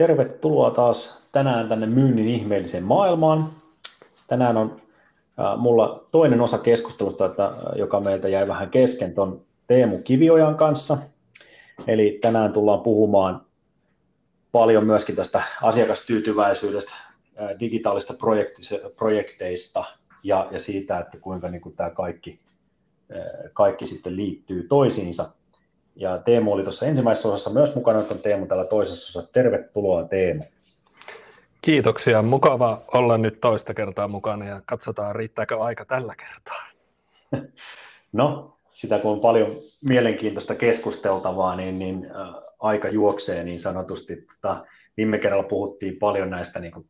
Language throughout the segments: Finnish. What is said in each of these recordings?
tervetuloa taas tänään tänne myynnin ihmeelliseen maailmaan. Tänään on mulla toinen osa keskustelusta, että, joka meiltä jäi vähän kesken tuon Teemu Kiviojan kanssa. Eli tänään tullaan puhumaan paljon myöskin tästä asiakastyytyväisyydestä, digitaalista projekteista ja, ja siitä, että kuinka niin kuin tämä kaikki, kaikki sitten liittyy toisiinsa. Ja Teemu oli tuossa ensimmäisessä osassa myös mukana, nyt on Teemu täällä toisessa osassa. Tervetuloa Teemu. Kiitoksia. Mukava olla nyt toista kertaa mukana ja katsotaan riittääkö aika tällä kertaa. No, sitä kun on paljon mielenkiintoista keskusteltavaa, niin, niin äh, aika juoksee niin sanotusti. Tota, viime kerralla puhuttiin paljon näistä, niin kuin,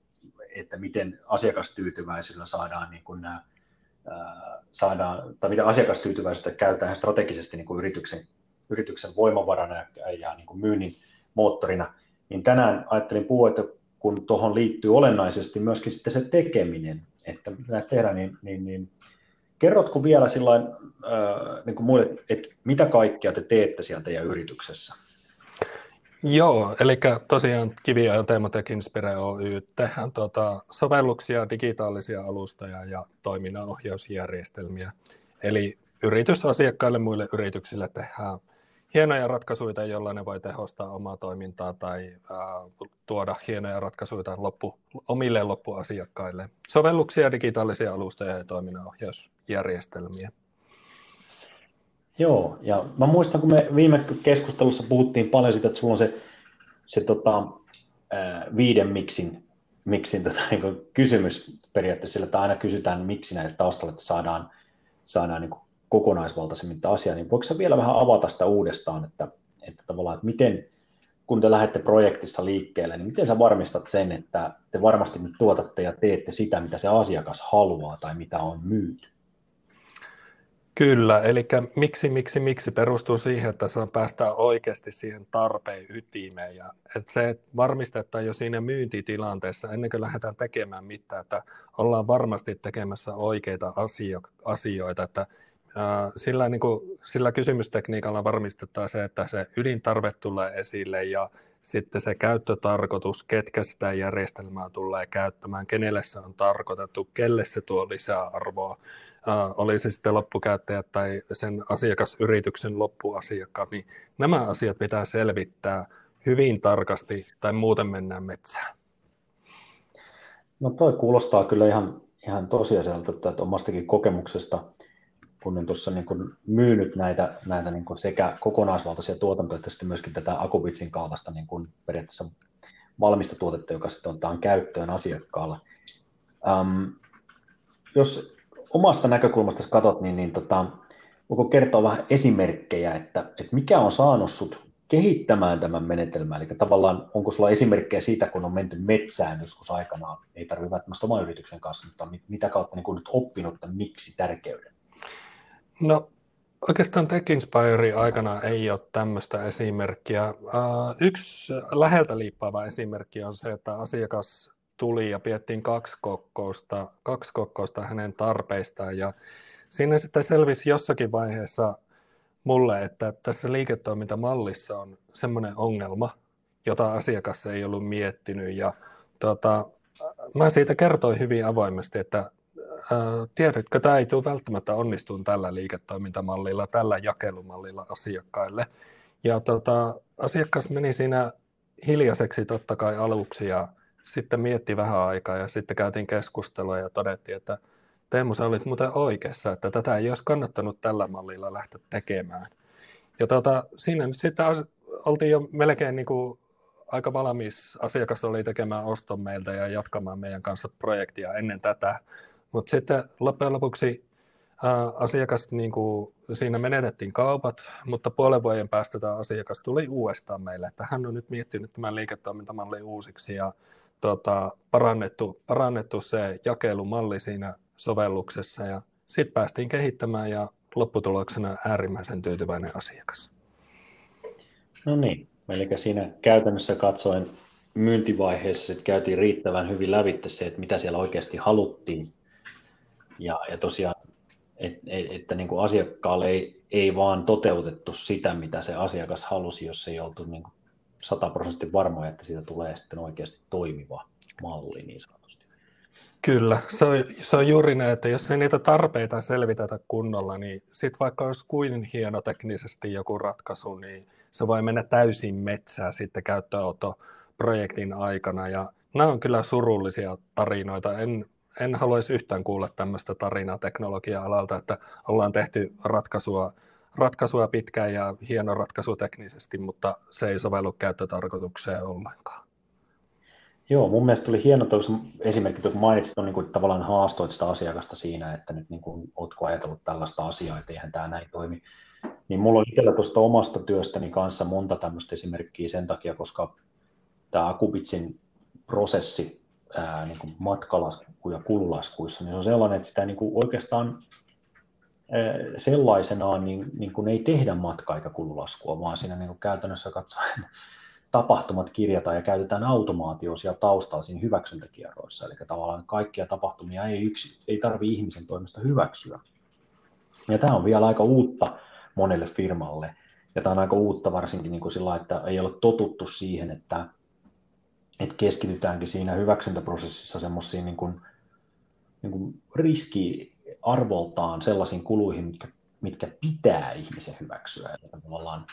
että miten asiakastyytyväisyydellä saadaan niin kuin nämä, äh, saadaan, tai miten asiakastyytyväisyyttä käytetään strategisesti niin kuin yrityksen yrityksen voimavarana ja, ja niin kuin myynnin moottorina, niin tänään ajattelin puhua, että kun tuohon liittyy olennaisesti myöskin sitten se tekeminen, että mitä tehdään, niin, niin, niin kerrotko vielä sillain, äh, niin kuin muille, että mitä kaikkea te teette siellä teidän yrityksessä? Joo, eli tosiaan Kivi ja Teemotech Inspire Oy tehdään tuota, sovelluksia, digitaalisia alustoja ja toiminnanohjausjärjestelmiä. Eli yritysasiakkaille, muille yrityksille tehdään hienoja ratkaisuja, joilla ne voi tehostaa omaa toimintaa tai äh, tuoda hienoja ratkaisuja loppu, omille loppuasiakkaille. Sovelluksia, digitaalisia alustoja ja toiminnanohjausjärjestelmiä. Joo, ja mä muistan, kun me viime keskustelussa puhuttiin paljon siitä, että sulla on se, se tota, äh, viiden miksin, miksin tota, niin kysymys periaatteessa että aina kysytään, miksi näille taustalle että saadaan, saadaan niin kokonaisvaltaisemmin tämä asia, niin voiko vielä vähän avata sitä uudestaan, että, että tavallaan, että miten, kun te lähdette projektissa liikkeelle, niin miten sä varmistat sen, että te varmasti nyt tuotatte ja teette sitä, mitä se asiakas haluaa tai mitä on myyty? Kyllä, eli miksi, miksi, miksi perustuu siihen, että saa päästä oikeasti siihen tarpeen ytimeen. Ja että se että varmistetaan jo siinä myyntitilanteessa, ennen kuin lähdetään tekemään mitään, että ollaan varmasti tekemässä oikeita asioita, että sillä, niin kuin, sillä kysymystekniikalla varmistetaan se, että se ydintarve tulee esille ja sitten se käyttötarkoitus, ketkä sitä järjestelmää tulee käyttämään, kenelle se on tarkoitettu, kelle se tuo lisää arvoa, oli se sitten loppukäyttäjät tai sen asiakasyrityksen loppuasiakkaat, niin nämä asiat pitää selvittää hyvin tarkasti tai muuten mennään metsään. No toi kuulostaa kyllä ihan, ihan tosiasialta, että omastakin kokemuksesta – kun on tuossa niin kuin myynyt näitä, näitä niin kuin sekä kokonaisvaltaisia tuotantoja, että sitten myöskin tätä Akubitsin kaltaista niin kuin periaatteessa valmista tuotetta, joka sitten otetaan käyttöön asiakkaalla. Um, jos omasta näkökulmasta katsot, niin, niin tota, voiko kertoa vähän esimerkkejä, että, että mikä on saanut sut kehittämään tämän menetelmän, eli tavallaan onko sulla esimerkkejä siitä, kun on menty metsään joskus aikanaan, ei tarvitse välttämättä oman yrityksen kanssa, mutta mitä kautta niin kun nyt oppinut että miksi tärkeyden? No oikeastaan TechInspire aikana ei ole tämmöistä esimerkkiä. Yksi läheltä liippaava esimerkki on se, että asiakas tuli ja piettiin kaksi kokkousta, kaksi kokkousta hänen tarpeistaan ja siinä sitten selvisi jossakin vaiheessa mulle, että tässä liiketoimintamallissa on semmoinen ongelma, jota asiakas ei ollut miettinyt ja tuota, mä siitä kertoin hyvin avoimesti, että tiedätkö, tämä ei tule välttämättä onnistumaan tällä liiketoimintamallilla, tällä jakelumallilla asiakkaille. Ja tota, asiakas meni siinä hiljaiseksi totta kai aluksi ja sitten mietti vähän aikaa ja sitten käytiin keskustelua ja todettiin, että Teemu, sä olit muuten oikeassa, että tätä ei olisi kannattanut tällä mallilla lähteä tekemään. Ja tota, siinä nyt sitten oltiin jo melkein niin kuin aika valmis. Asiakas oli tekemään oston meiltä ja jatkamaan meidän kanssa projektia ennen tätä. Mutta sitten loppujen lopuksi ää, asiakas, niin kuin, siinä menetettiin kaupat, mutta puolen vuoden päästä tämä asiakas tuli uudestaan meille, että hän on nyt miettinyt tämän liiketoimintamallin uusiksi ja tuota, parannettu, parannettu se jakelumalli siinä sovelluksessa. Ja sitten päästiin kehittämään ja lopputuloksena äärimmäisen tyytyväinen asiakas. No niin, eli siinä käytännössä katsoen myyntivaiheessa sitten käytiin riittävän hyvin lävitte se, että mitä siellä oikeasti haluttiin ja, ja tosiaan, et, et, että niin kuin asiakkaalle ei, ei vaan toteutettu sitä, mitä se asiakas halusi, jos ei oltu niin kuin sataprosenttisesti varmoja, että siitä tulee sitten oikeasti toimiva malli niin sanotusti. Kyllä, se on, se on juuri näin, että jos ei niitä tarpeita selvitetä kunnolla, niin sitten vaikka olisi kuin hieno teknisesti joku ratkaisu, niin se voi mennä täysin metsää sitten käyttöautoprojektin aikana. Ja nämä on kyllä surullisia tarinoita. En, en haluaisi yhtään kuulla tämmöistä tarinaa teknologia-alalta, että ollaan tehty ratkaisua, ratkaisua pitkään ja hieno ratkaisu teknisesti, mutta se ei sovellu käyttötarkoitukseen ollenkaan. Joo, mun mielestä tuli hieno tuossa esimerkki, kun mainitsit, on niin tavallaan haastoit sitä asiakasta siinä, että nyt niin kuin, ootko ajatellut tällaista asiaa, että eihän tämä näin toimi. Niin mulla on itsellä tuosta omasta työstäni kanssa monta tämmöistä esimerkkiä sen takia, koska tämä Akubitsin prosessi ää, niin kuin matkalasku ja kululaskuissa, niin se on sellainen, että sitä niin kuin oikeastaan ää, sellaisenaan niin, niin kuin ei tehdä matka- kululaskua, vaan siinä niin kuin käytännössä katsoen tapahtumat kirjataan ja käytetään automaatio siellä taustalla siinä hyväksyntäkierroissa. Eli tavallaan kaikkia tapahtumia ei, yksi, ei tarvi ihmisen toimesta hyväksyä. Ja tämä on vielä aika uutta monelle firmalle. Ja tämä on aika uutta varsinkin niin kuin sillä, että ei ole totuttu siihen, että, että keskitytäänkin siinä hyväksyntäprosessissa semmoisiin niin kuin, niin kuin riskiarvoltaan sellaisiin kuluihin, mitkä, mitkä pitää ihmisen hyväksyä. Eli tavallaan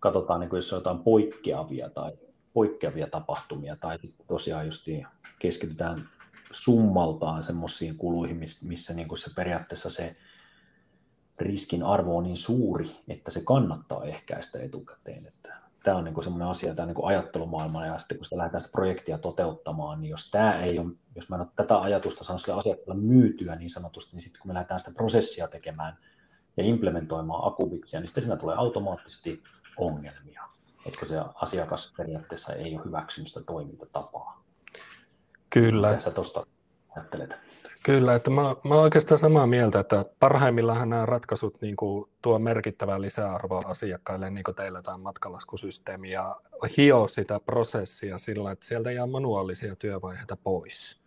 katsotaan, niin kuin jos on jotain poikkeavia tai poikkeavia tapahtumia, tai tosiaan just keskitytään summaltaan semmoisiin kuluihin, missä niin kuin se periaatteessa se riskin arvo on niin suuri, että se kannattaa ehkäistä etukäteen. Että tämä on niin kuin semmoinen asia, tämä niin ajattelumaailma, ja sitten kun sitä lähdetään sitä projektia toteuttamaan, niin jos tämä ei ole, jos mä en ole tätä ajatusta saanut sille asiakkaalle myytyä niin sanotusti, niin sitten kun me lähdetään sitä prosessia tekemään ja implementoimaan akubitsia, niin sitten siinä tulee automaattisesti ongelmia, että se asiakas periaatteessa ei ole hyväksynyt sitä toimintatapaa. Kyllä. Mitä sä tuosta ajattelet? Kyllä, että mä, mä olen oikeastaan samaa mieltä, että parhaimmillaan nämä ratkaisut niin kuin, tuo merkittävää lisäarvoa asiakkaille, niin kuin teillä tämä matkalaskusysteemi, ja hio sitä prosessia sillä, että sieltä jää manuaalisia työvaiheita pois.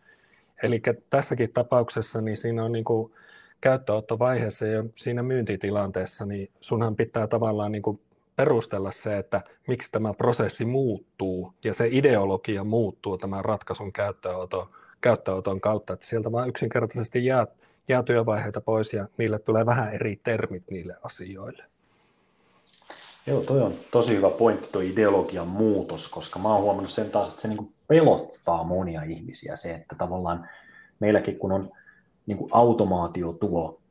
Eli tässäkin tapauksessa niin siinä on niin kuin, käyttöönottovaiheessa ja siinä myyntitilanteessa, niin sunhan pitää tavallaan niin kuin perustella se, että miksi tämä prosessi muuttuu ja se ideologia muuttuu tämän ratkaisun käyttöönoton, käyttöönoton kautta, että sieltä vaan yksinkertaisesti jää, jää työvaiheita pois ja niille tulee vähän eri termit niille asioille. Joo, toi on tosi hyvä pointti, tuo ideologian muutos, koska mä oon huomannut sen taas, että se niin pelottaa monia ihmisiä se, että tavallaan meilläkin kun on niin automaatio tuo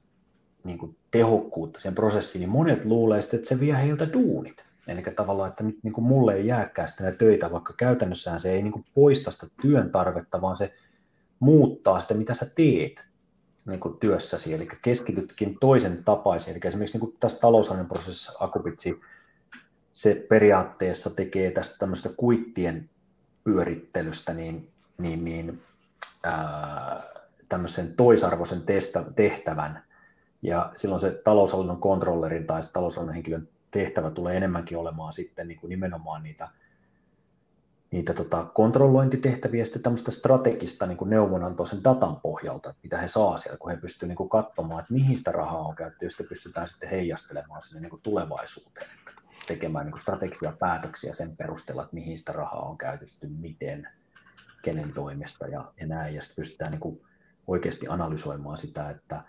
niin kuin tehokkuutta sen prosessiin, niin monet luulee sitten, että se vie heiltä duunit. Eli tavallaan, että nyt niin kuin mulle ei jääkään sitten töitä, vaikka käytännössään se ei niin kuin poista sitä työn tarvetta, vaan se muuttaa sitä, mitä sä teet niin kuin työssäsi, eli keskitytkin toisen tapaisiin. Eli esimerkiksi niin kuin tässä taloushallinnon prosessissa Akupitsi, se periaatteessa tekee tästä tämmöistä kuittien pyörittelystä niin, niin, niin ää, tämmöisen toisarvoisen testa, tehtävän, ja silloin se taloushallinnon kontrollerin tai se taloushallinnon henkilön tehtävä tulee enemmänkin olemaan sitten niin kuin nimenomaan niitä, niitä tota kontrollointitehtäviä ja sitten tämmöistä strategista niin kuin neuvonantoa sen datan pohjalta, että mitä he saa siellä, kun he pystyvät niin kuin katsomaan, että mihin sitä rahaa on käytetty, ja sitten pystytään sitten heijastelemaan sinne niin kuin tulevaisuuteen, että tekemään niin kuin strategisia päätöksiä sen perusteella, että mihin sitä rahaa on käytetty, miten, kenen toimesta ja, ja näin, ja sitten pystytään niin kuin oikeasti analysoimaan sitä, että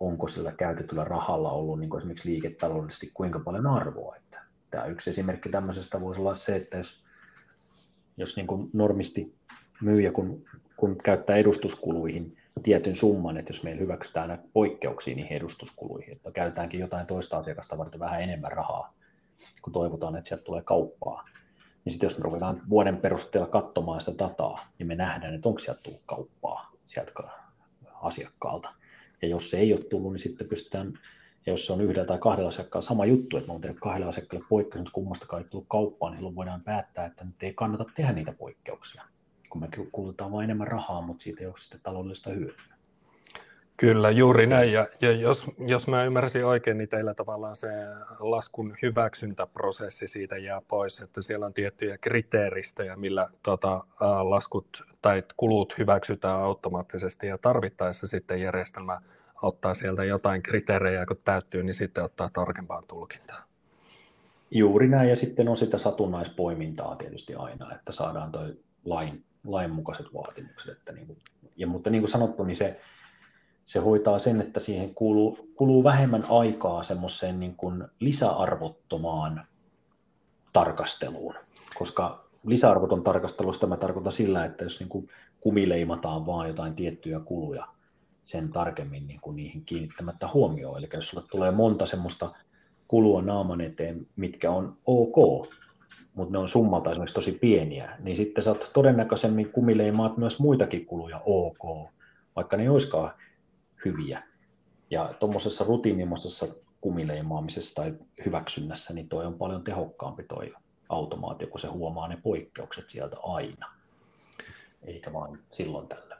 onko sillä käytetyllä rahalla ollut niin kuin esimerkiksi liiketaloudellisesti kuinka paljon arvoa. Että tämä yksi esimerkki tämmöisestä voisi olla se, että jos, jos niin kuin normisti myyjä, kun, kun käyttää edustuskuluihin tietyn summan, että jos meillä hyväksytään näitä poikkeuksia niihin edustuskuluihin, että käytetäänkin jotain toista asiakasta varten vähän enemmän rahaa, kun toivotaan, että sieltä tulee kauppaa, niin sitten jos me ruvetaan vuoden perusteella katsomaan sitä dataa, niin me nähdään, että onko sieltä tullut kauppaa sieltä asiakkaalta. Ja jos se ei ole tullut, niin sitten pystytään, ja jos se on yhdellä tai kahdella asiakkaalla sama juttu, että me on tehnyt kahdella asiakkaalle poikkeus, mutta kummastakaan ei tullut kauppaan, niin silloin voidaan päättää, että nyt ei kannata tehdä niitä poikkeuksia, kun me kulutetaan vain enemmän rahaa, mutta siitä ei ole sitten taloudellista hyötyä. Kyllä, juuri näin. Ja, ja jos, jos mä ymmärsin oikein, niin teillä tavallaan se laskun hyväksyntäprosessi siitä jää pois, että siellä on tiettyjä kriteeristöjä, millä tota, laskut tai kulut hyväksytään automaattisesti ja tarvittaessa sitten järjestelmä ottaa sieltä jotain kriteerejä, kun täyttyy, niin sitten ottaa tarkempaan tulkintaan. Juuri näin, ja sitten on sitä satunnaispoimintaa tietysti aina, että saadaan toi lain, lainmukaiset vaatimukset. Että niin kuin, ja, mutta niin kuin sanottu, niin se, se hoitaa sen, että siihen kuluu, kuluu vähemmän aikaa semmoiseen niin kuin lisäarvottomaan tarkasteluun, koska lisäarvoton tarkastelusta mä tarkoitan sillä, että jos niin kuin kumileimataan vaan jotain tiettyjä kuluja sen tarkemmin niin kuin niihin kiinnittämättä huomioon, eli jos sulle tulee monta semmoista kulua naaman eteen, mitkä on ok, mutta ne on summalta esimerkiksi tosi pieniä, niin sitten oot todennäköisemmin kumileimaat myös muitakin kuluja ok, vaikka ne ei olisikaan hyviä. Ja tuommoisessa rutiinimaisessa kumileimaamisessa tai hyväksynnässä, niin toi on paljon tehokkaampi toi automaatio, kun se huomaa ne poikkeukset sieltä aina, eikä vain silloin tällä.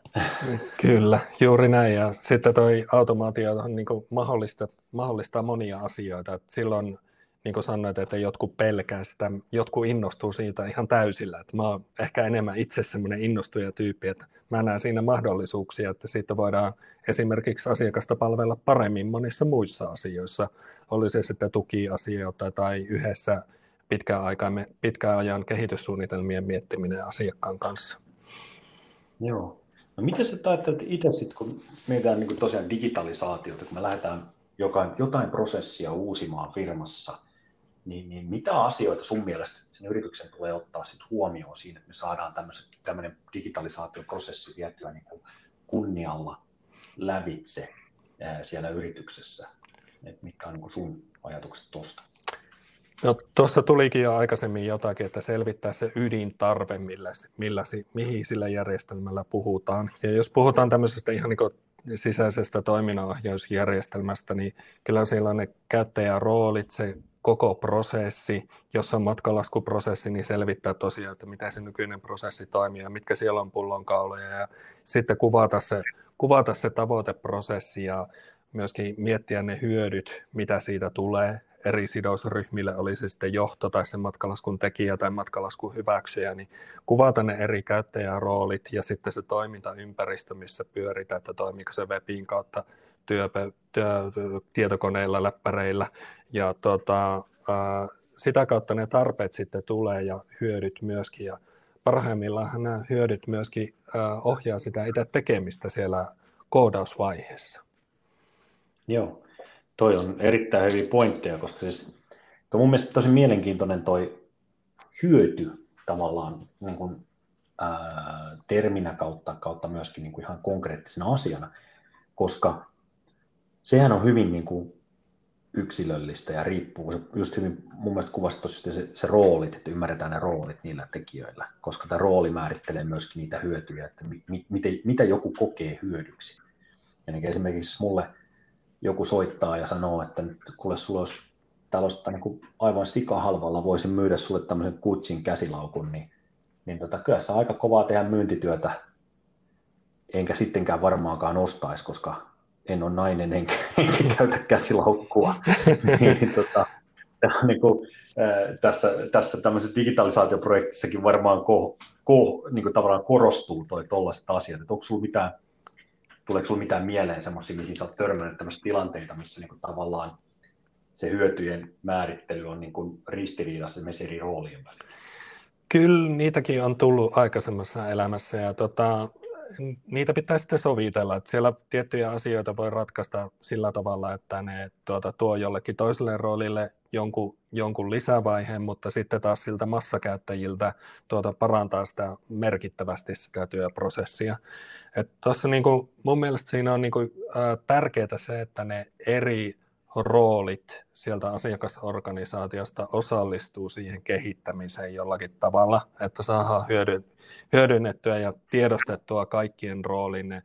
Kyllä, juuri näin. Ja sitten toi automaatio niin mahdollista, mahdollistaa monia asioita. Et silloin, niin kuin sanoit, että jotkut pelkää sitä, jotkut innostuu siitä ihan täysillä. Et mä oon ehkä enemmän itse semmoinen innostuja tyyppi, että mä näen siinä mahdollisuuksia, että siitä voidaan esimerkiksi asiakasta palvella paremmin monissa muissa asioissa. Oli se sitten tukiasioita tai yhdessä pitkään, aikaan, pitkään ajan kehityssuunnitelmien miettiminen asiakkaan kanssa. Joo. No miten sä ajattelet itse sitten, kun mietitään niin tosiaan digitalisaatiota, kun me lähdetään jotain, jotain prosessia uusimaan firmassa, niin, niin mitä asioita sun mielestä sen yrityksen tulee ottaa sit huomioon siinä, että me saadaan tämmöinen digitalisaatioprosessi vietyä niin kuin kunnialla lävitse siellä yrityksessä? Et mitkä on niin sun ajatukset tuosta? No, tuossa tulikin jo aikaisemmin jotakin, että selvittää se ydintarve, millä, millä, mihin sillä järjestelmällä puhutaan. Ja jos puhutaan tämmöisestä ihan niin sisäisestä toiminnanohjausjärjestelmästä, niin kyllä siellä on ne käyttäjäroolit, se koko prosessi, jos on matkalaskuprosessi, niin selvittää tosiaan, että miten se nykyinen prosessi toimii ja mitkä siellä on pullonkauloja. Ja sitten kuvata se, kuvata se tavoiteprosessi ja myöskin miettiä ne hyödyt, mitä siitä tulee, eri sidosryhmille, oli se sitten johto tai sen matkalaskun tekijä tai matkalaskun hyväksyjä, niin kuvata ne eri käyttäjäroolit ja sitten se toimintaympäristö, missä pyöritään, että toimiiko se webin kautta työ, työ, tietokoneilla, läppäreillä. Ja tota, sitä kautta ne tarpeet sitten tulee ja hyödyt myöskin. Ja parhaimmillaan nämä hyödyt myöskin ohjaa sitä itse tekemistä siellä koodausvaiheessa. Joo, toi on erittäin hyviä pointteja, koska siis toi mun mielestä tosi mielenkiintoinen toi hyöty tavallaan niin kuin, ää, terminä kautta, kautta myöskin niin kuin ihan konkreettisena asiana, koska sehän on hyvin niin kuin yksilöllistä ja riippuu, se just hyvin mun mielestä kuvasi se, se roolit, että ymmärretään ne roolit niillä tekijöillä, koska tämä rooli määrittelee myöskin niitä hyötyjä, että mi, mi, mitä joku kokee hyödyksi. Eli esimerkiksi mulle joku soittaa ja sanoo, että nyt kuule sulla olisi tällaista niin kuin aivan sikahalvalla voisin myydä sulle tämmöisen kutsin käsilaukun, niin, niin tota, kyllä se on aika kovaa tehdä myyntityötä, enkä sittenkään varmaankaan ostaisi, koska en ole nainen enkä, enkä käytä käsilaukkua. niin, niin, tota, niin kuin, tässä, tässä tämmöisessä digitalisaatioprojektissakin varmaan ko, ko, niin kuin tavallaan korostuu toi tollaiset asiat, että onko sulla mitään tuleeko sinulla mitään mieleen semmoisia, mihin olet törmännyt tämmöisiä tilanteita, missä niin kuin tavallaan se hyötyjen määrittely on niin kuin ristiriidassa esimerkiksi eri roolien välillä? Kyllä niitäkin on tullut aikaisemmassa elämässä ja tota, niitä pitää sitten sovitella. Että siellä tiettyjä asioita voi ratkaista sillä tavalla, että ne tuota, tuo jollekin toiselle roolille jonkun, jonkun lisävaiheen, mutta sitten taas siltä massakäyttäjiltä tuota, parantaa sitä merkittävästi sitä työprosessia. Tuossa niin mun mielestä siinä on niin kuin, ä, tärkeää se, että ne eri roolit sieltä asiakasorganisaatiosta osallistuu siihen kehittämiseen jollakin tavalla, että saadaan hyödynnettyä ja tiedostettua kaikkien roolin ne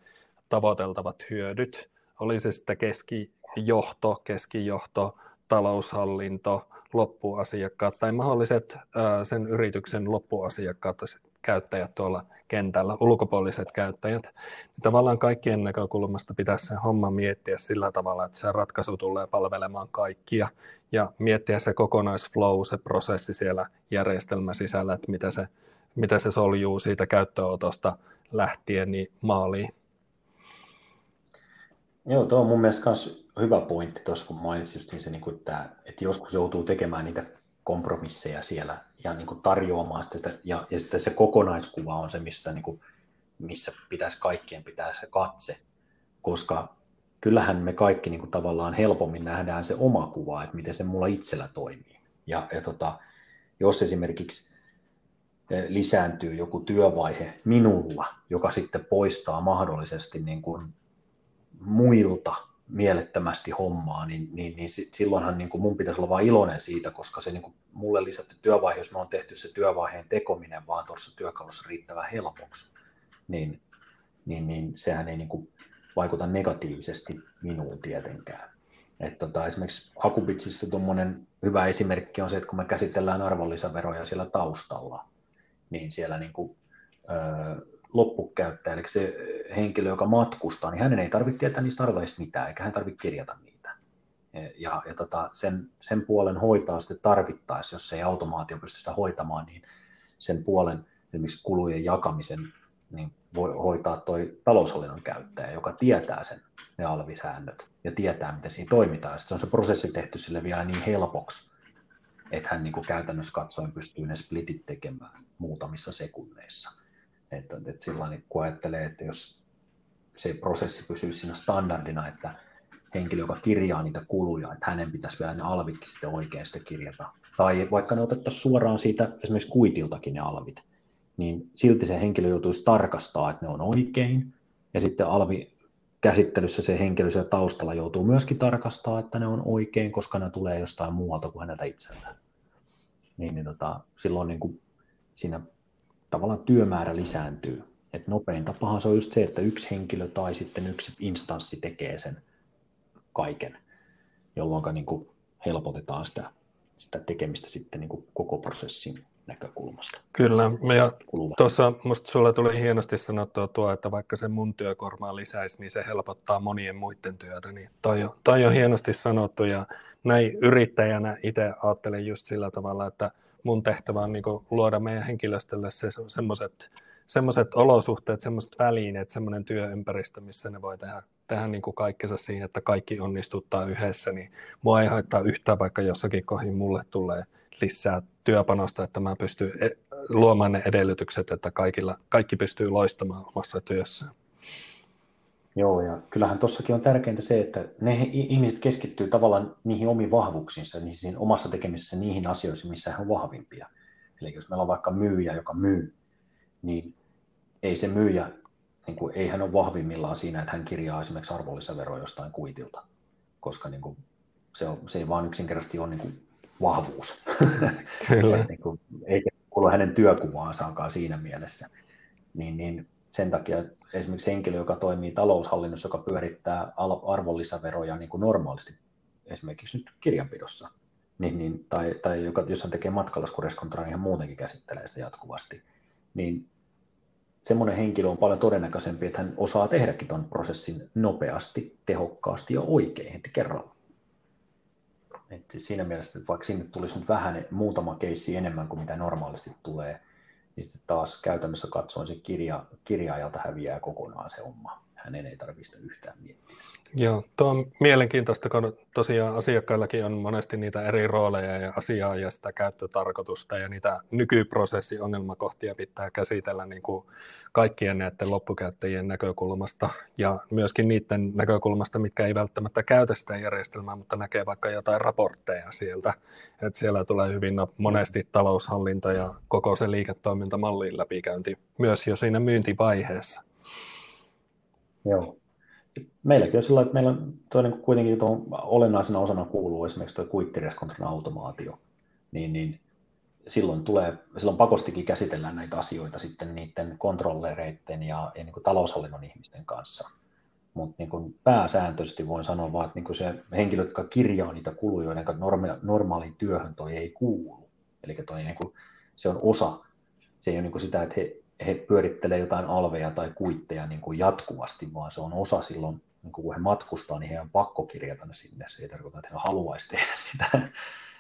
tavoiteltavat hyödyt. Oli se sitten keskijohto, keskijohto, taloushallinto, loppuasiakkaat tai mahdolliset sen yrityksen loppuasiakkaat, käyttäjät tuolla kentällä, ulkopuoliset käyttäjät. Niin tavallaan kaikkien näkökulmasta pitäisi se homma miettiä sillä tavalla, että se ratkaisu tulee palvelemaan kaikkia ja miettiä se kokonaisflow, se prosessi siellä järjestelmän sisällä, että mitä se, mitä se soljuu siitä käyttöönotosta lähtien niin maaliin. Joo, tuo on mun mielestä myös hyvä pointti tuossa, kun mainitsin se, niin kuin, että, että joskus joutuu tekemään niitä kompromisseja siellä ja niin kuin tarjoamaan sitä, ja, ja sitten se kokonaiskuva on se, missä, niin kuin, missä pitäisi kaikkien pitää se katse, koska kyllähän me kaikki niin kuin tavallaan helpommin nähdään se oma kuva, että miten se mulla itsellä toimii. Ja, ja tota, jos esimerkiksi eh, lisääntyy joku työvaihe minulla, joka sitten poistaa mahdollisesti niin kuin muilta mielettömästi hommaa, niin, niin, niin silloinhan niin kuin mun pitäisi olla vain iloinen siitä, koska se niin kuin mulle lisätty työvaihe, jos me on tehty se työvaiheen tekominen vaan tuossa työkalussa riittävän helpoksi, niin, niin, niin sehän ei niin kuin vaikuta negatiivisesti minuun tietenkään. Et tota, esimerkiksi Akubitsissä tuommoinen hyvä esimerkki on se, että kun me käsitellään arvonlisäveroja siellä taustalla, niin siellä niin kuin, ö, loppukäyttäjä, eli se henkilö, joka matkustaa, niin hänen ei tarvitse tietää niistä arvoista mitään, eikä hän tarvitse kirjata niitä. Ja, ja tota, sen, sen puolen hoitaa sitten tarvittaessa, jos ei automaatio pysty sitä hoitamaan, niin sen puolen esimerkiksi kulujen jakamisen niin voi hoitaa toi taloushallinnon käyttäjä, joka tietää sen ne alvisäännöt ja tietää, miten siinä toimitaan. Sitten on se prosessi tehty sille vielä niin helpoksi, että hän niin kuin käytännössä katsoen pystyy ne splitit tekemään muutamissa sekunneissa. Että, että silloin kun ajattelee, että jos se prosessi pysyy siinä standardina, että henkilö, joka kirjaa niitä kuluja, että hänen pitäisi vielä ne alvitkin sitten oikein sitten kirjata. Tai vaikka ne otettaisiin suoraan siitä esimerkiksi kuitiltakin ne alvit, niin silti se henkilö joutuisi tarkastaa, että ne on oikein, ja sitten alvi käsittelyssä se henkilö siellä taustalla joutuu myöskin tarkastaa, että ne on oikein, koska ne tulee jostain muualta kuin häneltä itseltään. Niin, niin tota, silloin niin kuin siinä tavallaan työmäärä lisääntyy. Et nopein tapahan se on just se, että yksi henkilö tai sitten yksi instanssi tekee sen kaiken, jolloin niin kuin helpotetaan sitä, sitä tekemistä sitten niin kuin koko prosessin näkökulmasta. Kyllä, ja tuossa minusta sinulle tuli hienosti sanottua tuo, että vaikka se mun työkormaa lisäisi, niin se helpottaa monien muiden työtä, niin toi on, toi on hienosti sanottu, ja näin yrittäjänä itse ajattelen just sillä tavalla, että mun tehtävä on niin luoda meidän henkilöstölle se, semmoiset semmoiset olosuhteet, semmoiset välineet, semmoinen työympäristö, missä ne voi tehdä, tehdä niin kuin kaikkensa siihen, että kaikki onnistuttaa yhdessä, niin mua ei haittaa yhtään, vaikka jossakin kohin mulle tulee lisää työpanosta, että mä pystyn e, luomaan ne edellytykset, että kaikilla, kaikki pystyy loistamaan omassa työssään. Joo, ja kyllähän tuossakin on tärkeintä se, että ne ihmiset keskittyy tavallaan niihin omiin vahvuuksiinsa, niihin omassa tekemisessä niihin asioihin, missä he on vahvimpia. Eli jos meillä on vaikka myyjä, joka myy, niin ei se myyjä, niin kuin, ei hän ole vahvimmillaan siinä, että hän kirjaa esimerkiksi arvonlisäveroa jostain kuitilta, koska niin kuin, se, on, se ei vaan yksinkertaisesti ole niin kuin, vahvuus. Kyllä. niin kuin, eikä kuulu hänen työkuvaansaankaan siinä mielessä. Niin, niin sen takia esimerkiksi henkilö, joka toimii taloushallinnossa, joka pyörittää arvonlisäveroja niin kuin normaalisti, esimerkiksi nyt kirjanpidossa, niin, niin, tai, tai joka, jos hän tekee matkalaskureskontroa, niin hän muutenkin käsittelee sitä jatkuvasti, niin semmoinen henkilö on paljon todennäköisempi, että hän osaa tehdäkin tuon prosessin nopeasti, tehokkaasti ja oikein heti kerralla. Et siinä mielessä, että vaikka sinne tulisi nyt vähän muutama keissi enemmän kuin mitä normaalisti tulee, niin sitten taas käytännössä katsoen se kirja, kirjaajalta häviää kokonaan se homma. Hänen ei tarvitse yhtään miettiä. Joo, tuo on mielenkiintoista, kun tosiaan asiakkaillakin on monesti niitä eri rooleja ja asiaa ja sitä käyttötarkoitusta ja niitä nykyprosessiongelmakohtia pitää käsitellä niin kuin kaikkien näiden loppukäyttäjien näkökulmasta ja myöskin niiden näkökulmasta, mitkä ei välttämättä käytä sitä järjestelmää, mutta näkee vaikka jotain raportteja sieltä. Että siellä tulee hyvin monesti taloushallinta ja koko se liiketoimintamallin läpikäynti myös jo siinä myyntivaiheessa. Joo, meilläkin on sillä että meillä on toi niin kuitenkin tuohon olennaisena osana kuuluu esimerkiksi tuo kuittireskontrolin automaatio, niin, niin silloin, tulee, silloin pakostikin käsitellään näitä asioita sitten niiden kontrollereiden ja, ja niin kuin taloushallinnon ihmisten kanssa. Mutta niin pääsääntöisesti voin sanoa vaan, että niin se henkilö, jotka kirjaa niitä kuluja, joiden norma- normaaliin työhön toi ei kuulu. Eli toi niin kuin, se on osa, se ei ole niin kuin sitä, että he he pyörittelee jotain alveja tai kuitteja niin kuin jatkuvasti, vaan se on osa silloin, niin kun he matkustaa, niin he on pakko kirjata ne sinne. Se ei tarkoita, että he haluaisi tehdä sitä.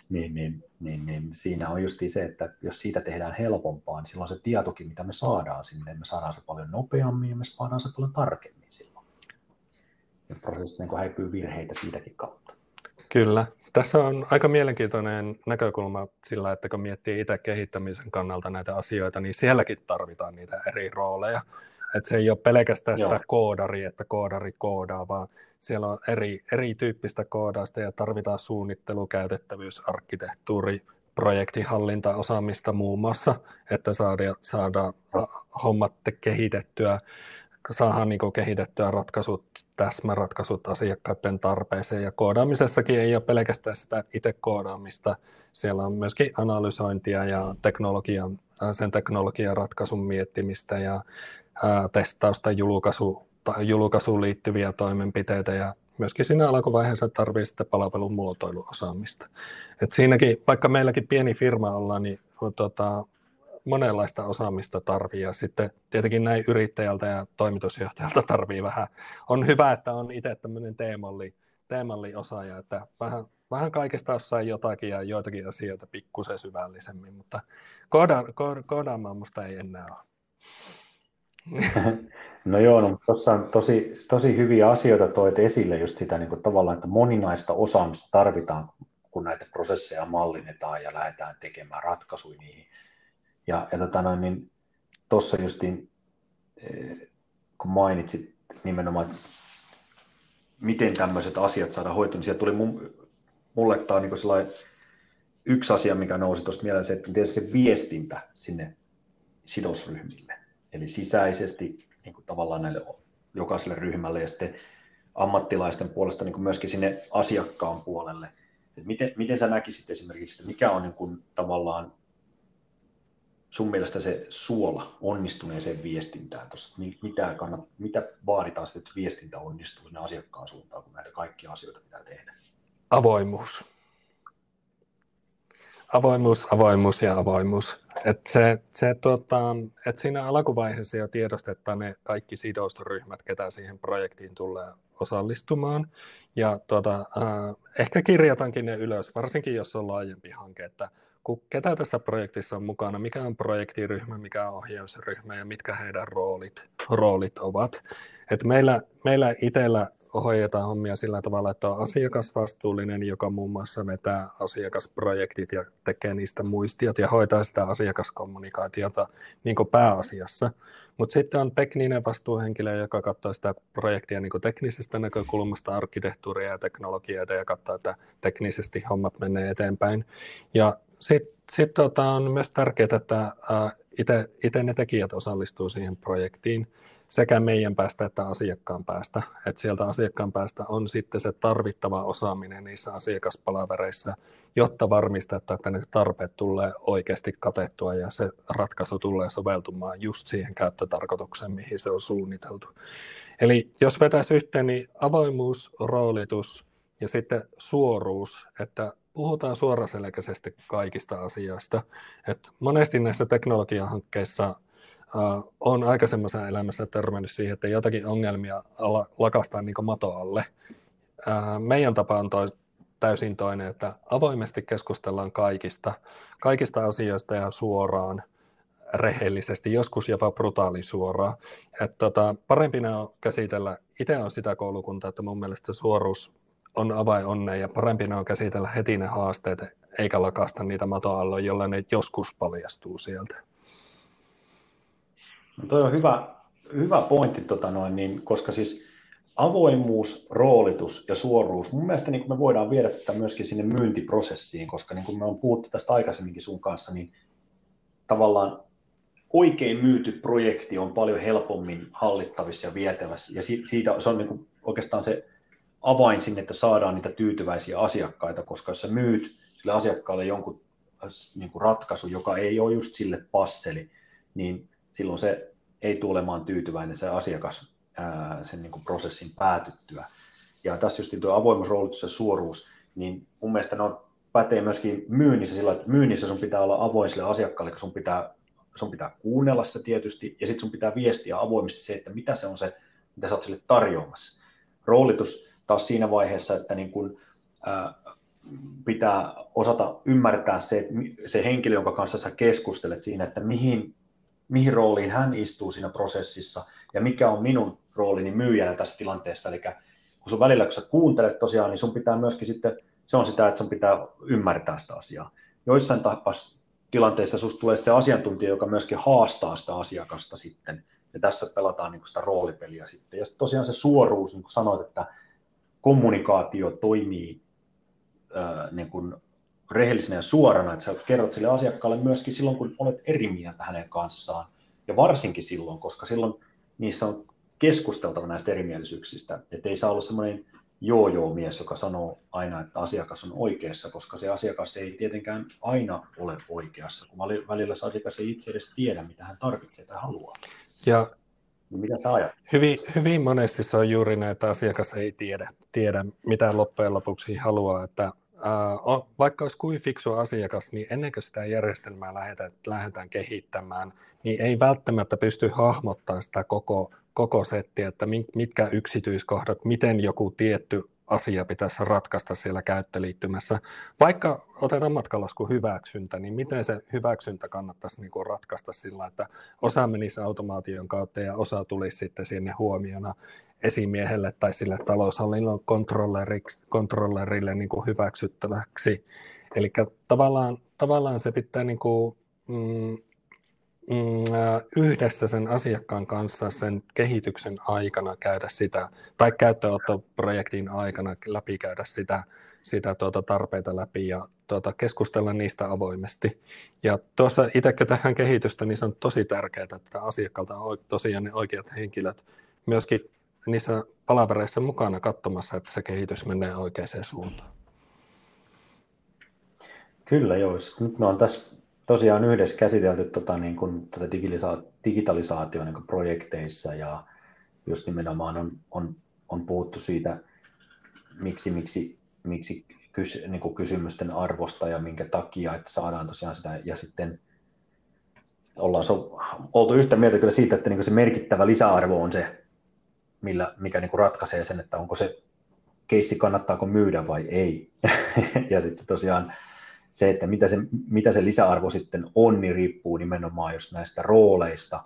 Niin, niin, niin, niin, siinä on just se, että jos siitä tehdään helpompaa, niin silloin se tietokin, mitä me saadaan sinne, me saadaan se paljon nopeammin ja me saadaan se paljon tarkemmin silloin. Ja prosessit niin häipyy virheitä siitäkin kautta. Kyllä. Tässä on aika mielenkiintoinen näkökulma sillä, että kun miettii itse kehittämisen kannalta näitä asioita, niin sielläkin tarvitaan niitä eri rooleja. Että se ei ole pelkästään sitä koodari, että koodari koodaa, vaan siellä on eri, erityyppistä koodausta ja tarvitaan suunnittelu, käytettävyys, arkkitehtuuri, projektihallintaosaamista muun muassa, että saadaan, saada hommat kehitettyä, saadaan niin kehitettyä ratkaisut, täsmäratkaisut asiakkaiden tarpeeseen. Ja koodaamisessakin ei ole pelkästään sitä itse koodaamista, siellä on myöskin analysointia ja teknologian, sen teknologian ratkaisun miettimistä ja testausta, julkaisu, julkaisuun liittyviä toimenpiteitä ja myöskin siinä alkuvaiheessa tarvii sitten palvelun muotoiluosaamista. Et siinäkin, vaikka meilläkin pieni firma ollaan, niin tota, monenlaista osaamista tarvii ja sitten tietenkin näin yrittäjältä ja toimitusjohtajalta tarvii vähän. On hyvä, että on itse tämmöinen teemalli, teemalli osaaja, että vähän, vähän kaikesta osaa jotakin ja joitakin asioita pikkusen syvällisemmin, mutta kooda, musta ei enää ole. No joo, no, tuossa on tosi, tosi hyviä asioita toit esille just sitä niin kuin tavallaan, että moninaista osaamista tarvitaan, kun näitä prosesseja mallinnetaan ja lähdetään tekemään ratkaisuja niihin. Ja, ja tota niin justiin, eh, kun mainitsit nimenomaan, että miten tämmöiset asiat saadaan hoitoon, niin sieltä tuli mun, mulle tämä on niin yksi asia, mikä nousi tuosta mieleen, se, että miten se viestintä sinne sidosryhmille, eli sisäisesti niin kuin tavallaan näille jokaiselle ryhmälle ja sitten ammattilaisten puolesta niin kuin myöskin sinne asiakkaan puolelle. Et miten, miten sä näkisit esimerkiksi, että mikä on niin kuin tavallaan sun mielestä se suola onnistuneeseen viestintään? Tossa, mitä, kannat, mitä vaaditaan sitten, että viestintä onnistuu sinne asiakkaan suuntaan, kun näitä kaikkia asioita pitää tehdä? Avoimuus. Avoimuus, avoimuus ja avoimuus. Et se, se, tuota, et siinä alkuvaiheessa jo tiedostetaan ne kaikki sidosryhmät, ketä siihen projektiin tulee osallistumaan. Ja tuota, äh, ehkä kirjatankin ne ylös, varsinkin jos on laajempi hanke, että ketä tässä projektissa on mukana, mikä on projektiryhmä, mikä on ohjausryhmä ja mitkä heidän roolit, roolit ovat. Et meillä, meillä itsellä hoidetaan hommia sillä tavalla, että on asiakasvastuullinen, joka muun muassa vetää asiakasprojektit ja tekee niistä muistiot ja hoitaa sitä asiakaskommunikaatiota niin kuin pääasiassa. Mutta sitten on tekninen vastuuhenkilö, joka katsoo sitä projektia niin teknisestä näkökulmasta, arkkitehtuuria ja teknologiaa ja katsoo, että teknisesti hommat menee eteenpäin. Ja sitten sit tota on myös tärkeää, että itse ne tekijät osallistuu siihen projektiin sekä meidän päästä että asiakkaan päästä. Että sieltä asiakkaan päästä on sitten se tarvittava osaaminen niissä asiakaspalavereissa, jotta varmistetaan, että ne tarpeet tulee oikeasti katettua ja se ratkaisu tulee soveltumaan just siihen käyttötarkoitukseen, mihin se on suunniteltu. Eli jos vetäisi yhteen, niin avoimuus, roolitus ja sitten suoruus, että puhutaan suoraselkäisesti kaikista asioista. Et monesti näissä teknologiahankkeissa uh, on aikaisemmassa elämässä törmännyt siihen, että jotakin ongelmia lakastaa niin mato alle. Meidän tapa on toi, täysin toinen, että avoimesti keskustellaan kaikista, kaikista asioista ja suoraan rehellisesti, joskus jopa brutaali suoraan. Et tota, parempina on käsitellä, itse on sitä koulukuntaa, että mun mielestä suoruus on avain onneen ja parempi ne on käsitellä heti ne haasteet, eikä lakasta niitä matoalloja, jolla ne joskus paljastuu sieltä. No toi on hyvä, hyvä pointti, tota noin, niin, koska siis avoimuus, roolitus ja suoruus, mun mielestä niin me voidaan viedä tätä myöskin sinne myyntiprosessiin, koska niin kuin me on puhuttu tästä aikaisemminkin sun kanssa, niin tavallaan oikein myyty projekti on paljon helpommin hallittavissa ja vietävässä, ja siitä se on niin kuin oikeastaan se avain sinne, että saadaan niitä tyytyväisiä asiakkaita, koska jos sä myyt sille asiakkaalle jonkun niin kuin ratkaisu, joka ei ole just sille passeli, niin silloin se ei tule olemaan tyytyväinen se asiakas ää, sen niin kuin prosessin päätyttyä. Ja tässä just tuo avoimuus, roolitus ja suoruus, niin mun mielestä ne on, pätee myöskin myynnissä sillä, että myynnissä sun pitää olla avoin sille asiakkaalle, kun sun pitää, sun pitää kuunnella sitä tietysti, ja sitten sun pitää viestiä avoimesti se, että mitä se on se, mitä sä oot sille tarjoamassa. Roolitus taas siinä vaiheessa, että niin kun, ää, pitää osata ymmärtää se, se henkilö, jonka kanssa sä keskustelet siinä, että mihin, mihin rooliin hän istuu siinä prosessissa ja mikä on minun roolini myyjänä tässä tilanteessa. Eli kun sun välillä, kun sä kuuntelet tosiaan, niin sun pitää myöskin sitten se on sitä, että sun pitää ymmärtää sitä asiaa. Joissain tapas tilanteissa susta tulee se asiantuntija, joka myöskin haastaa sitä asiakasta sitten, ja tässä pelataan niin sitä roolipeliä sitten. Ja sitten tosiaan se suoruus, niin kuin sanoit, että kommunikaatio toimii ää, niin kuin rehellisenä ja suorana, että sä kerrot sille asiakkaalle myöskin silloin, kun olet eri mieltä hänen kanssaan, ja varsinkin silloin, koska silloin niissä on keskusteltava näistä erimielisyyksistä, että ei saa olla semmoinen joo-joo-mies, joka sanoo aina, että asiakas on oikeassa, koska se asiakas ei tietenkään aina ole oikeassa, kun välillä se asiakas ei itse edes tiedä, mitä hän tarvitsee tai haluaa. Ja niin mitä sä ajat? Hyvin, hyvin monesti se on juuri näin, että asiakas ei tiedä, tiedä mitä loppujen lopuksi haluaa. Että, ää, vaikka olisi kuin fiksu asiakas, niin ennen kuin sitä järjestelmää lähdetään, lähdetään kehittämään, niin ei välttämättä pysty hahmottamaan sitä koko, koko settiä, että mitkä yksityiskohdat, miten joku tietty asia pitäisi ratkaista siellä käyttöliittymässä. Vaikka otetaan matkalasku hyväksyntä, niin miten se hyväksyntä kannattaisi niin kuin ratkaista sillä, että osa menisi automaation kautta ja osa tulisi sitten sinne huomiona esimiehelle tai sille taloushallinnon kontrollerille niin kuin hyväksyttäväksi. Eli tavallaan, tavallaan se pitää niin kuin, mm, yhdessä sen asiakkaan kanssa sen kehityksen aikana käydä sitä, tai käyttöönottoprojektin aikana läpikäydä sitä, sitä tuota tarpeita läpi ja tuota, keskustella niistä avoimesti. Ja tuossa itsekö tähän kehitystä, niin se on tosi tärkeää, että asiakkaalta on tosiaan ne oikeat henkilöt myöskin niissä palavereissa mukana katsomassa, että se kehitys menee oikeaan suuntaan. Kyllä joo, nyt me on tässä tosiaan yhdessä käsitelty tota, niin kuin, tätä digitalisaatio niin kuin projekteissa ja just nimenomaan on, on, on puhuttu siitä, miksi, miksi, miksi kys, niin kuin kysymysten arvosta ja minkä takia, että saadaan tosiaan sitä ja sitten ollaan so, oltu yhtä mieltä kyllä siitä, että niin kuin se merkittävä lisäarvo on se, millä, mikä niin kuin ratkaisee sen, että onko se keissi kannattaako myydä vai ei. ja sitten tosiaan se, että mitä se, mitä se lisäarvo sitten on, niin riippuu nimenomaan just näistä rooleista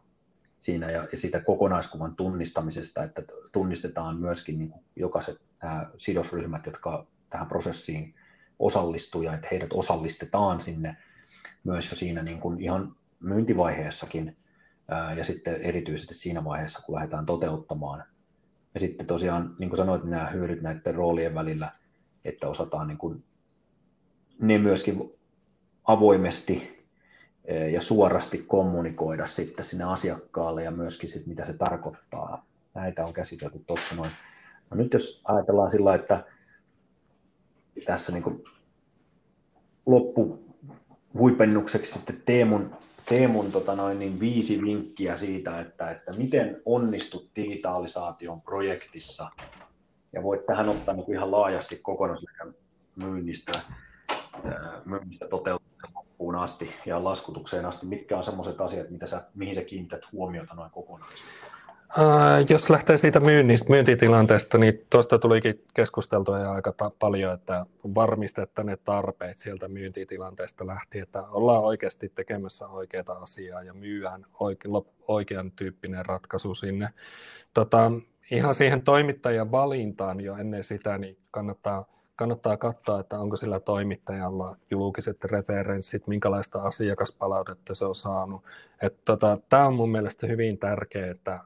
siinä ja, ja siitä kokonaiskuvan tunnistamisesta, että tunnistetaan myöskin niin kuin jokaiset nämä sidosryhmät, jotka tähän prosessiin osallistuu ja että heidät osallistetaan sinne myös jo siinä niin kuin ihan myyntivaiheessakin ja sitten erityisesti siinä vaiheessa, kun lähdetään toteuttamaan. Ja sitten tosiaan, niin kuin sanoit, nämä hyödyt näiden roolien välillä, että osataan niin kuin ne myöskin avoimesti e, ja suorasti kommunikoida sitten sinne asiakkaalle ja myöskin sitten mitä se tarkoittaa. Näitä on käsitelty tuossa noin. No nyt jos ajatellaan sillä, että tässä niin loppu huipennukseksi sitten Teemun, Teemun tota noin, niin viisi vinkkiä siitä, että, että miten onnistut digitalisaation projektissa. Ja voit tähän ottaa niin ihan laajasti kokonaisuuden myynnistä myynnistä toteutukseen loppuun asti ja laskutukseen asti, mitkä on sellaiset asiat, mitä sä, mihin sä kiinnität huomiota noin kokonaisuudessaan? Jos lähtee siitä myynnistä, myyntitilanteesta, niin tuosta tulikin keskusteltua jo aika ta- paljon, että varmistetaan ne tarpeet sieltä myyntitilanteesta lähtien, että ollaan oikeasti tekemässä oikeaa asiaa ja myyään oike- oikean tyyppinen ratkaisu sinne. Tota, ihan siihen toimittajan valintaan jo ennen sitä, niin kannattaa kannattaa katsoa, että onko sillä toimittajalla julkiset referenssit, minkälaista asiakaspalautetta se on saanut. tota, Tämä on mun mielestä hyvin tärkeää, että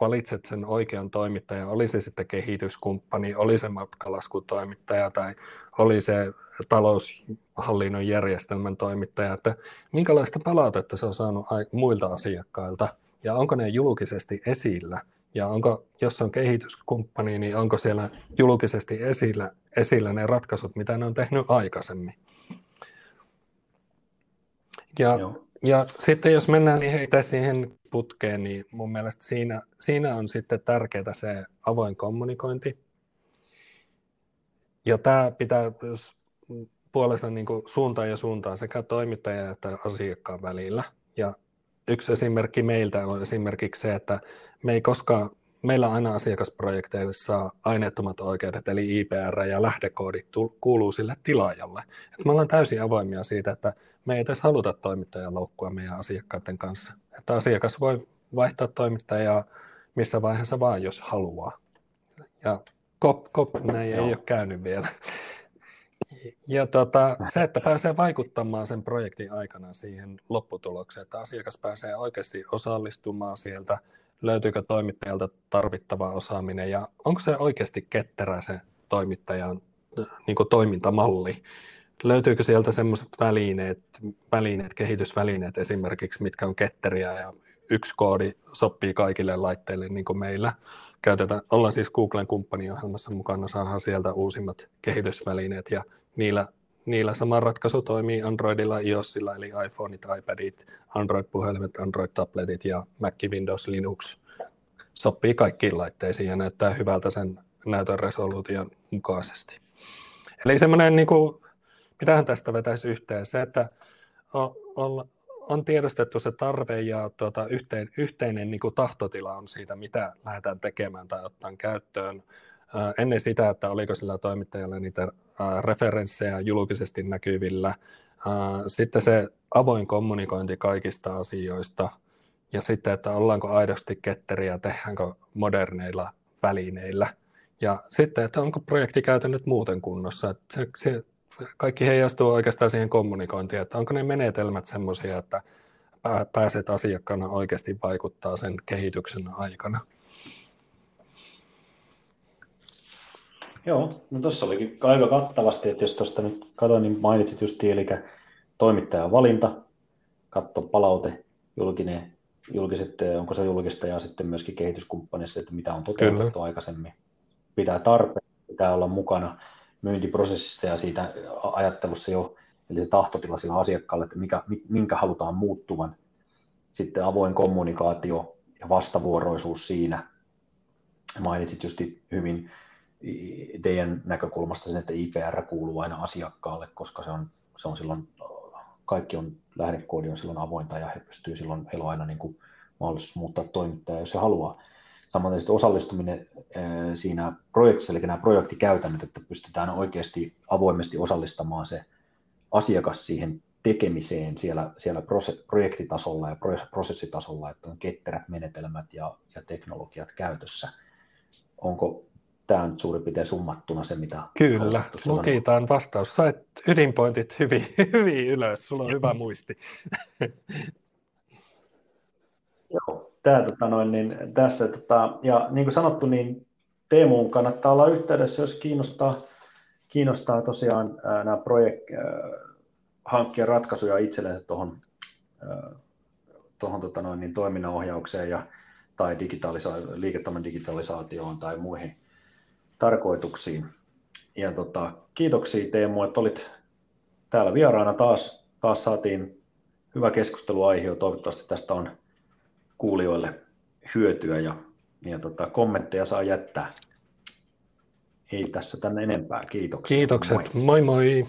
valitset sen oikean toimittajan, oli se sitten kehityskumppani, oli se matkalaskutoimittaja tai oli se taloushallinnon järjestelmän toimittaja, että minkälaista palautetta se on saanut muilta asiakkailta? Ja onko ne julkisesti esillä ja onko, jos on kehityskumppani, niin onko siellä julkisesti esillä, esillä ne ratkaisut, mitä ne on tehnyt aikaisemmin. Ja, ja sitten jos mennään niin heitä siihen putkeen, niin mun mielestä siinä, siinä on sitten tärkeää se avoin kommunikointi. Ja tämä pitää puolesta niin kuin suuntaan ja suuntaan sekä toimittajan että asiakkaan välillä. Ja yksi esimerkki meiltä on esimerkiksi se, että me ei koskaan, meillä aina asiakasprojekteissa aineettomat oikeudet, eli IPR ja lähdekoodit kuuluu sille tilaajalle. Et me ollaan täysin avoimia siitä, että me ei edes haluta toimittajan loukkua meidän asiakkaiden kanssa. Että asiakas voi vaihtaa toimittajaa missä vaiheessa vaan, jos haluaa. Ja kop, kop näin Joo. ei ole käynyt vielä. Ja tota, se, että pääsee vaikuttamaan sen projektin aikana siihen lopputulokseen, että asiakas pääsee oikeasti osallistumaan sieltä, löytyykö toimittajalta tarvittava osaaminen ja onko se oikeasti ketterä se toimittajan niin toimintamalli. Löytyykö sieltä sellaiset välineet, välineet, kehitysvälineet esimerkiksi, mitkä on ketteriä ja yksi koodi sopii kaikille laitteille niin kuin meillä. Käytetään, ollaan siis Googlen kumppaniohjelmassa mukana, saadaan sieltä uusimmat kehitysvälineet ja niillä, niillä sama ratkaisu toimii Androidilla, iOSilla eli iPhoneit, iPadit, Android-puhelimet, Android-tabletit ja Mac, Windows, Linux. Sopii kaikkiin laitteisiin ja näyttää hyvältä sen näytön resoluution mukaisesti. Eli semmoinen, niin kuin, mitähän tästä vetäisi yhteen, se, että on, on, tiedostettu se tarve ja tuota, yhteen, yhteinen niin kuin tahtotila on siitä, mitä lähdetään tekemään tai ottaa käyttöön. Ennen sitä, että oliko sillä toimittajalla niitä referenssejä julkisesti näkyvillä. Sitten se avoin kommunikointi kaikista asioista ja sitten, että ollaanko aidosti ketteriä, tehdäänkö moderneilla välineillä. Ja sitten, että onko projekti käytänyt muuten kunnossa. Se, se, kaikki heijastuu oikeastaan siihen kommunikointiin, että onko ne menetelmät semmoisia, että pääset asiakkaana oikeasti vaikuttaa sen kehityksen aikana. Joo, no tuossa olikin aika kattavasti, että jos tuosta nyt katsoin, niin mainitsit just eli toimittajan valinta, katso palaute, julkinen, julkiset, onko se julkista ja sitten myöskin kehityskumppanissa, että mitä on toteutettu Kyllä. aikaisemmin. Pitää tarpeen, pitää olla mukana myyntiprosessissa ja siitä ajattelussa jo, eli se tahtotila sillä asiakkaalle, että mikä, minkä halutaan muuttuvan. Sitten avoin kommunikaatio ja vastavuoroisuus siinä. Mainitsit just hyvin teidän näkökulmasta sen, että IPR kuuluu aina asiakkaalle, koska se on, se on silloin, kaikki on, lähdekoodi on silloin avointa ja he pystyy silloin, heillä on aina niin kuin mahdollisuus muuttaa toimittajaa, jos se haluaa. Samoin osallistuminen siinä projektissa, eli nämä projektikäytännöt, että pystytään oikeasti avoimesti osallistamaan se asiakas siihen tekemiseen siellä, siellä projektitasolla ja prosessitasolla, että on ketterät menetelmät ja, ja teknologiat käytössä. Onko tämä on suurin piirtein summattuna se, mitä Kyllä, lukitaan vastaus. Sait ydinpointit hyvin, hyvin ylös, sulla on hyvä muisti. Joo, tämä, tota noin, niin, tässä, tota, ja niin kuin sanottu, niin Teemuun kannattaa olla yhteydessä, jos kiinnostaa, kiinnostaa tosiaan ää, nämä projekt, ää, hankkia ratkaisuja itsellensä tuohon tuohon tota noin, niin toiminnanohjaukseen ja, tai digitalisa- liiketoiminnan digitalisaatioon tai muihin tarkoituksiin. Ja tota, kiitoksia Teemu, että olit täällä vieraana taas. Taas saatiin hyvä keskusteluaihe ja toivottavasti tästä on kuulijoille hyötyä ja, ja tota, kommentteja saa jättää. Ei tässä tänne enempää. Kiitoksia. Kiitokset. Moi moi. moi.